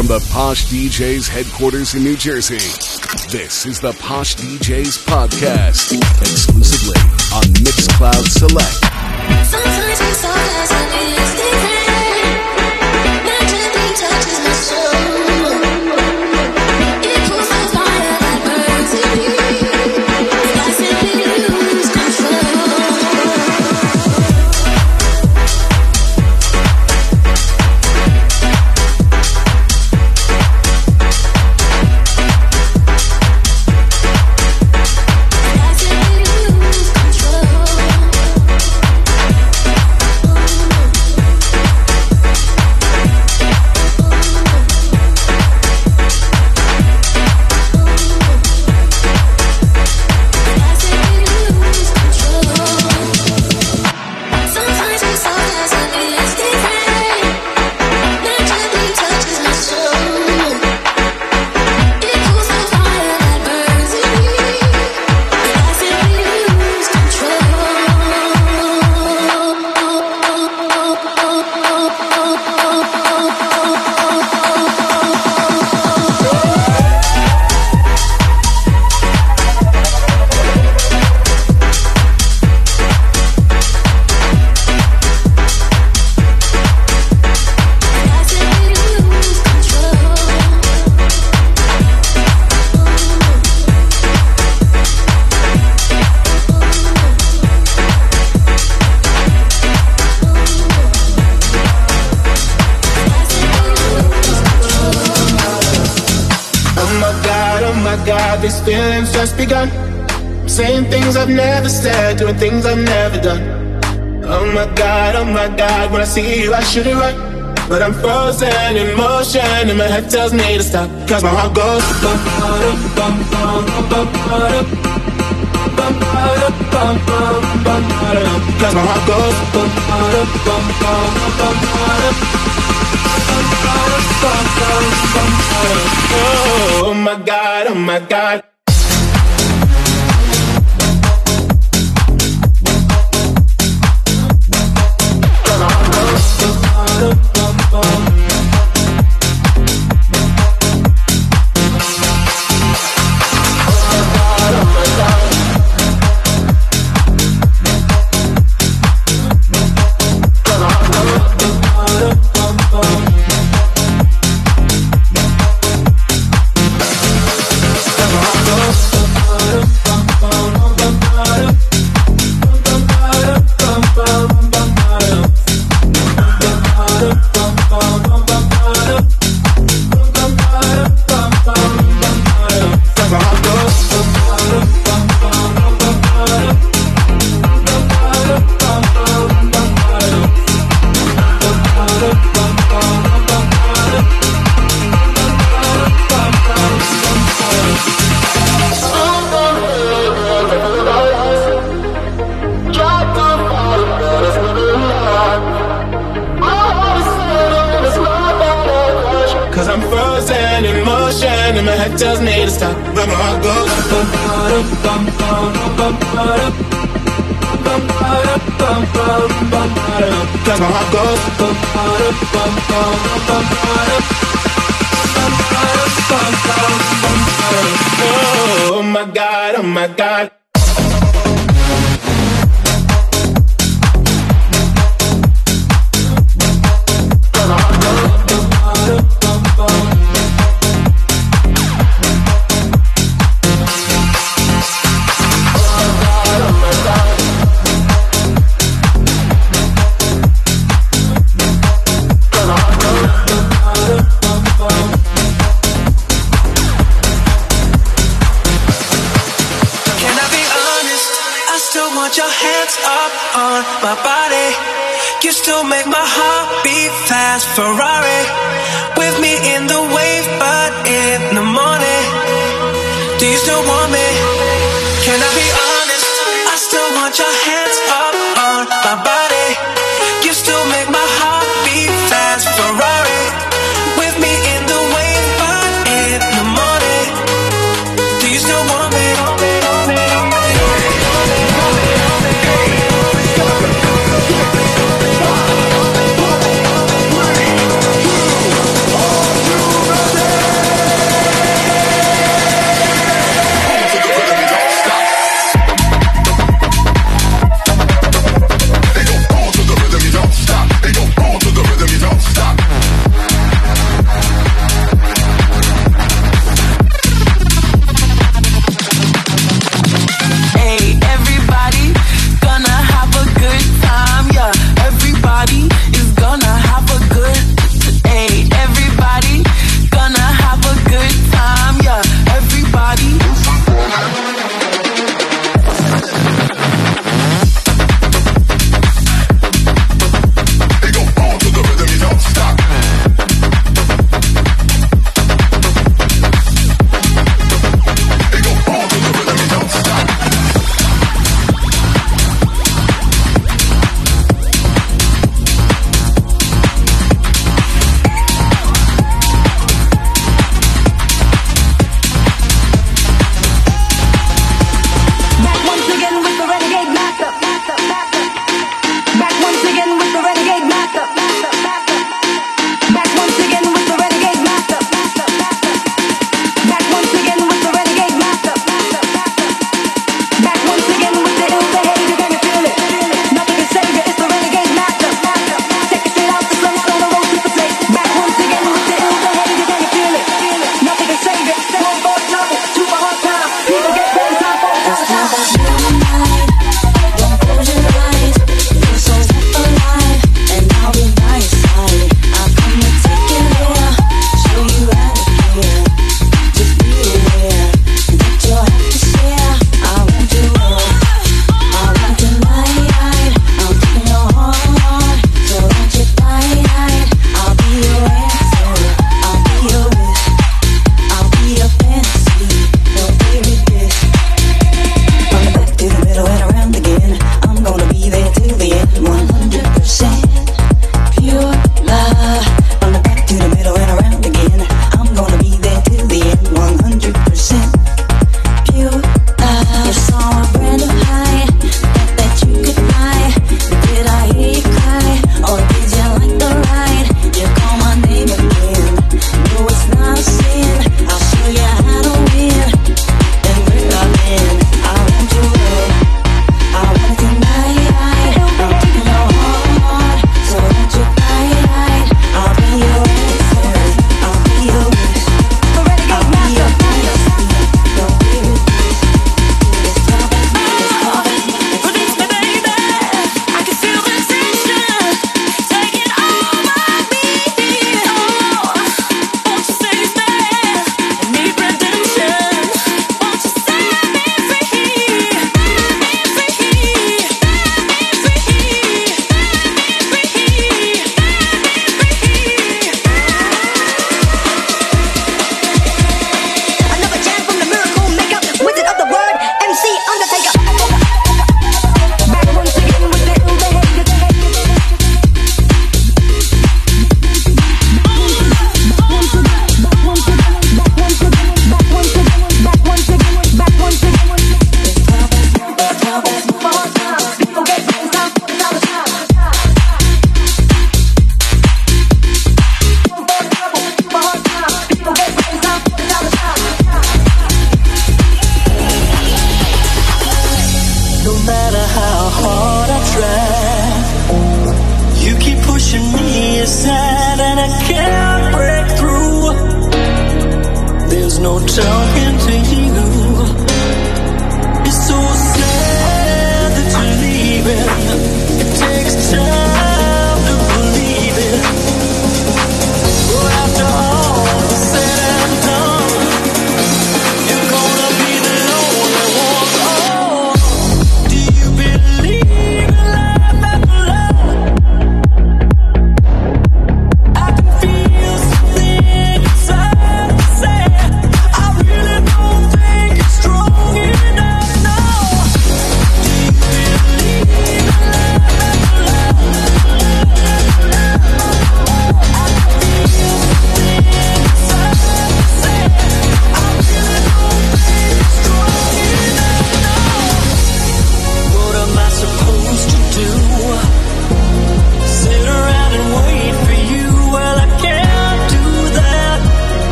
from the Posh DJs headquarters in New Jersey. This is the Posh DJs podcast, exclusively on Mixcloud Select. instead, doing things I've never done. Oh my god, oh my god, when I see you, I should it right. But I'm frozen in motion, and my head tells me to stop. Cause my heart goes Cause my heart goes Oh my god, oh my god. my God.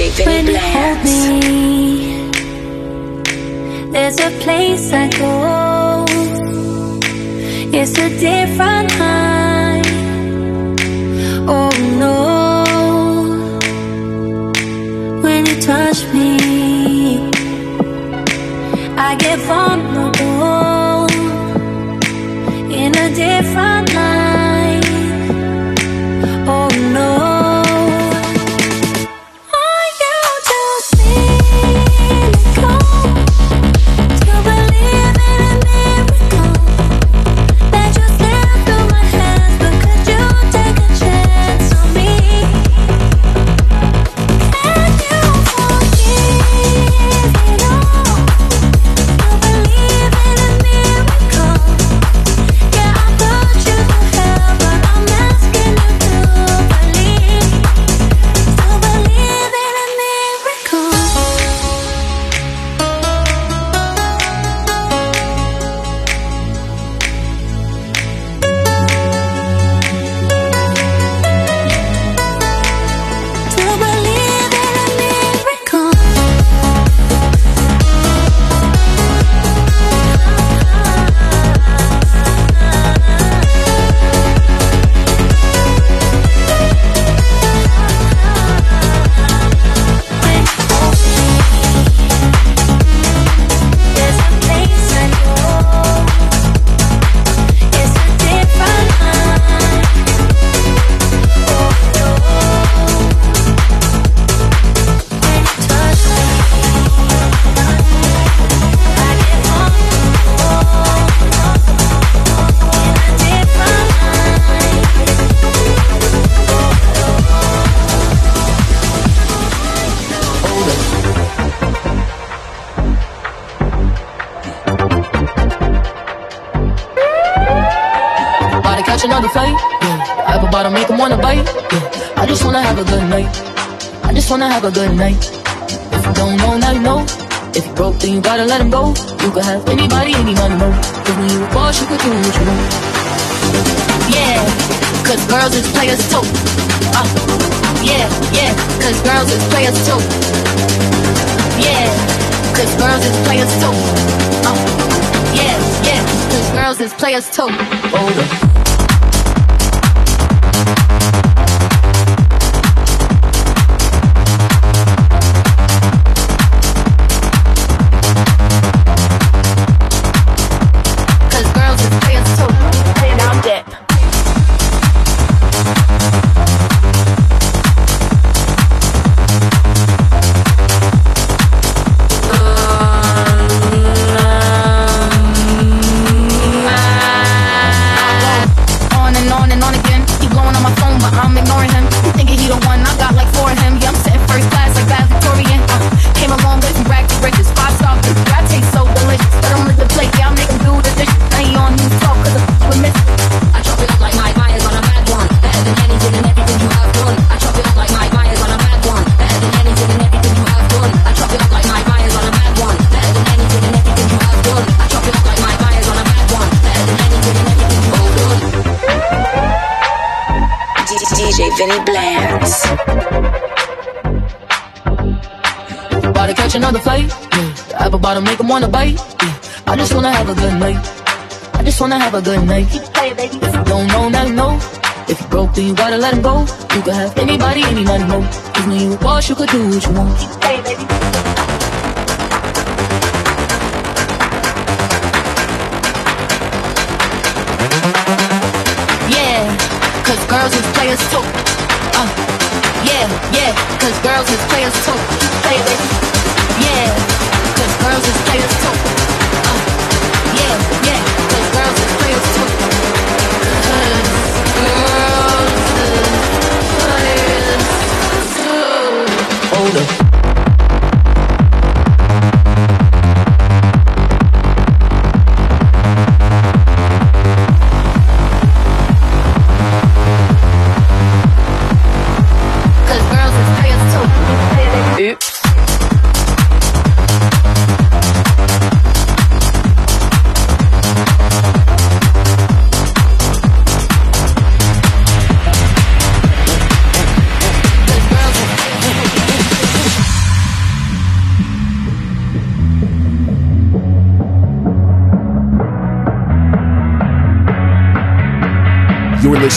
When you hold me, there's a place I go. It's a different high. wanna have a good night. If you don't know, now you know. If you broke, then you gotta let him go. You could have anybody, anyone, know. Cause when you a boss, you could do what you want. Yeah, cause girls is players too. Uh, yeah, yeah, cause girls is players too. Yeah, cause girls is players too. Uh, yeah, yeah, cause girls is players too. Older. Vinny Blandz. to catch another fight. Yeah. Apple to make them wanna bite. Yeah. I just wanna have a good night. I just wanna have a good night. Keep playing, baby. If you don't know, now you know. If you broke, then you gotta let him go. You can have anybody, any money, mo. If me you boss, you could do what you want. Hey, baby. girls and players talk Cause girls is players too. Baby. Yeah. Cause girls is players too.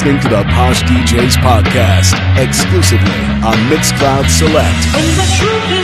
listening to the Posh DJs podcast exclusively on Mixcloud Select.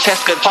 He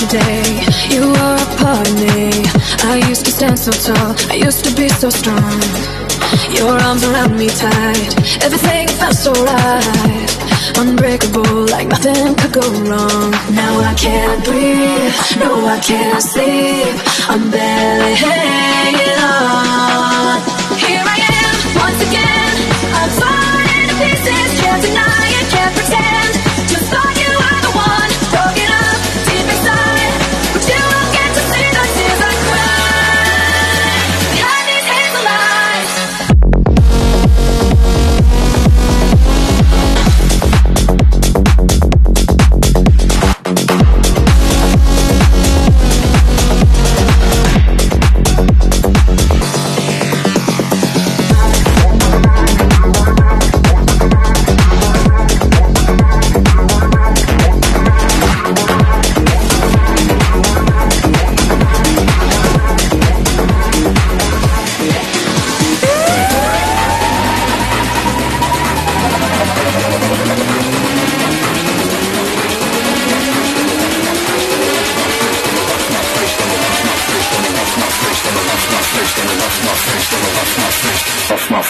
Today, You were a part of me. I used to stand so tall. I used to be so strong. Your arms around me tight. Everything felt so right. Unbreakable like nothing could go wrong. Now I can't breathe. No, I can't sleep. I'm barely hanging on. Here I am once again. I'm falling to pieces. Can't deny it, can't pretend.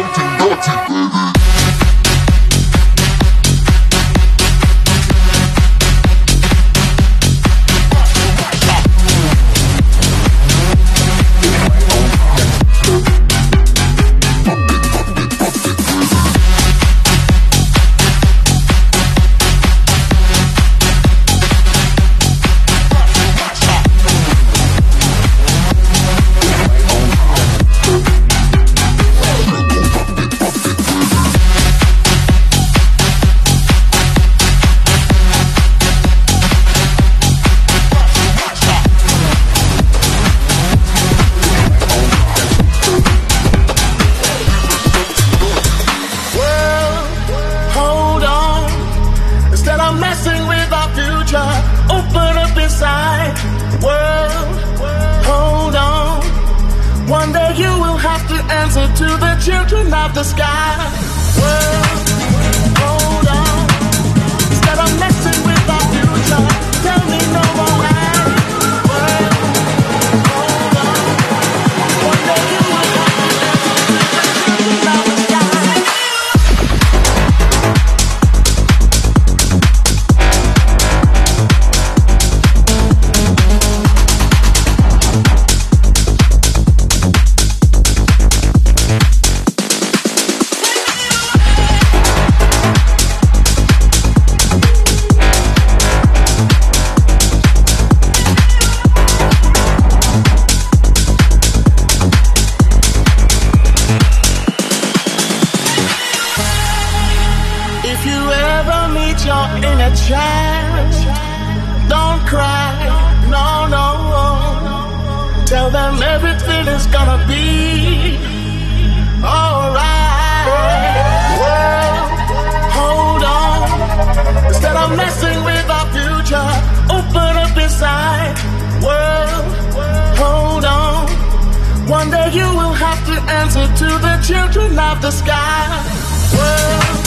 something answer to the children of the sky. Whoa.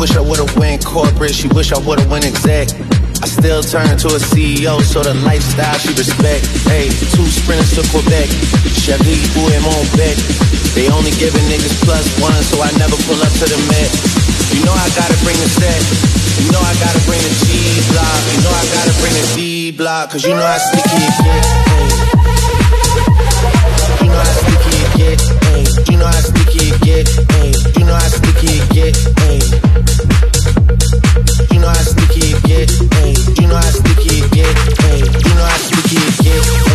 wish I would've went corporate, she wish I would've went exec. I still turn to a CEO, so the lifestyle she respect. Hey, two sprinters to Quebec, Chevy, et mon bec. They only giving niggas plus one, so I never pull up to the Met. You know I gotta bring the set, you know I gotta bring the G block, you know I gotta bring the D block, cause you know how sticky it get. Hey. You know how sticky it get, hey. You know how sticky it get, hey. You know how sticky it get, hey know how sticky it get, ayy. You know how sticky it get, ayy. You know how sticky it get.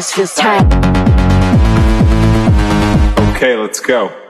Just feels tight. Okay, let's go.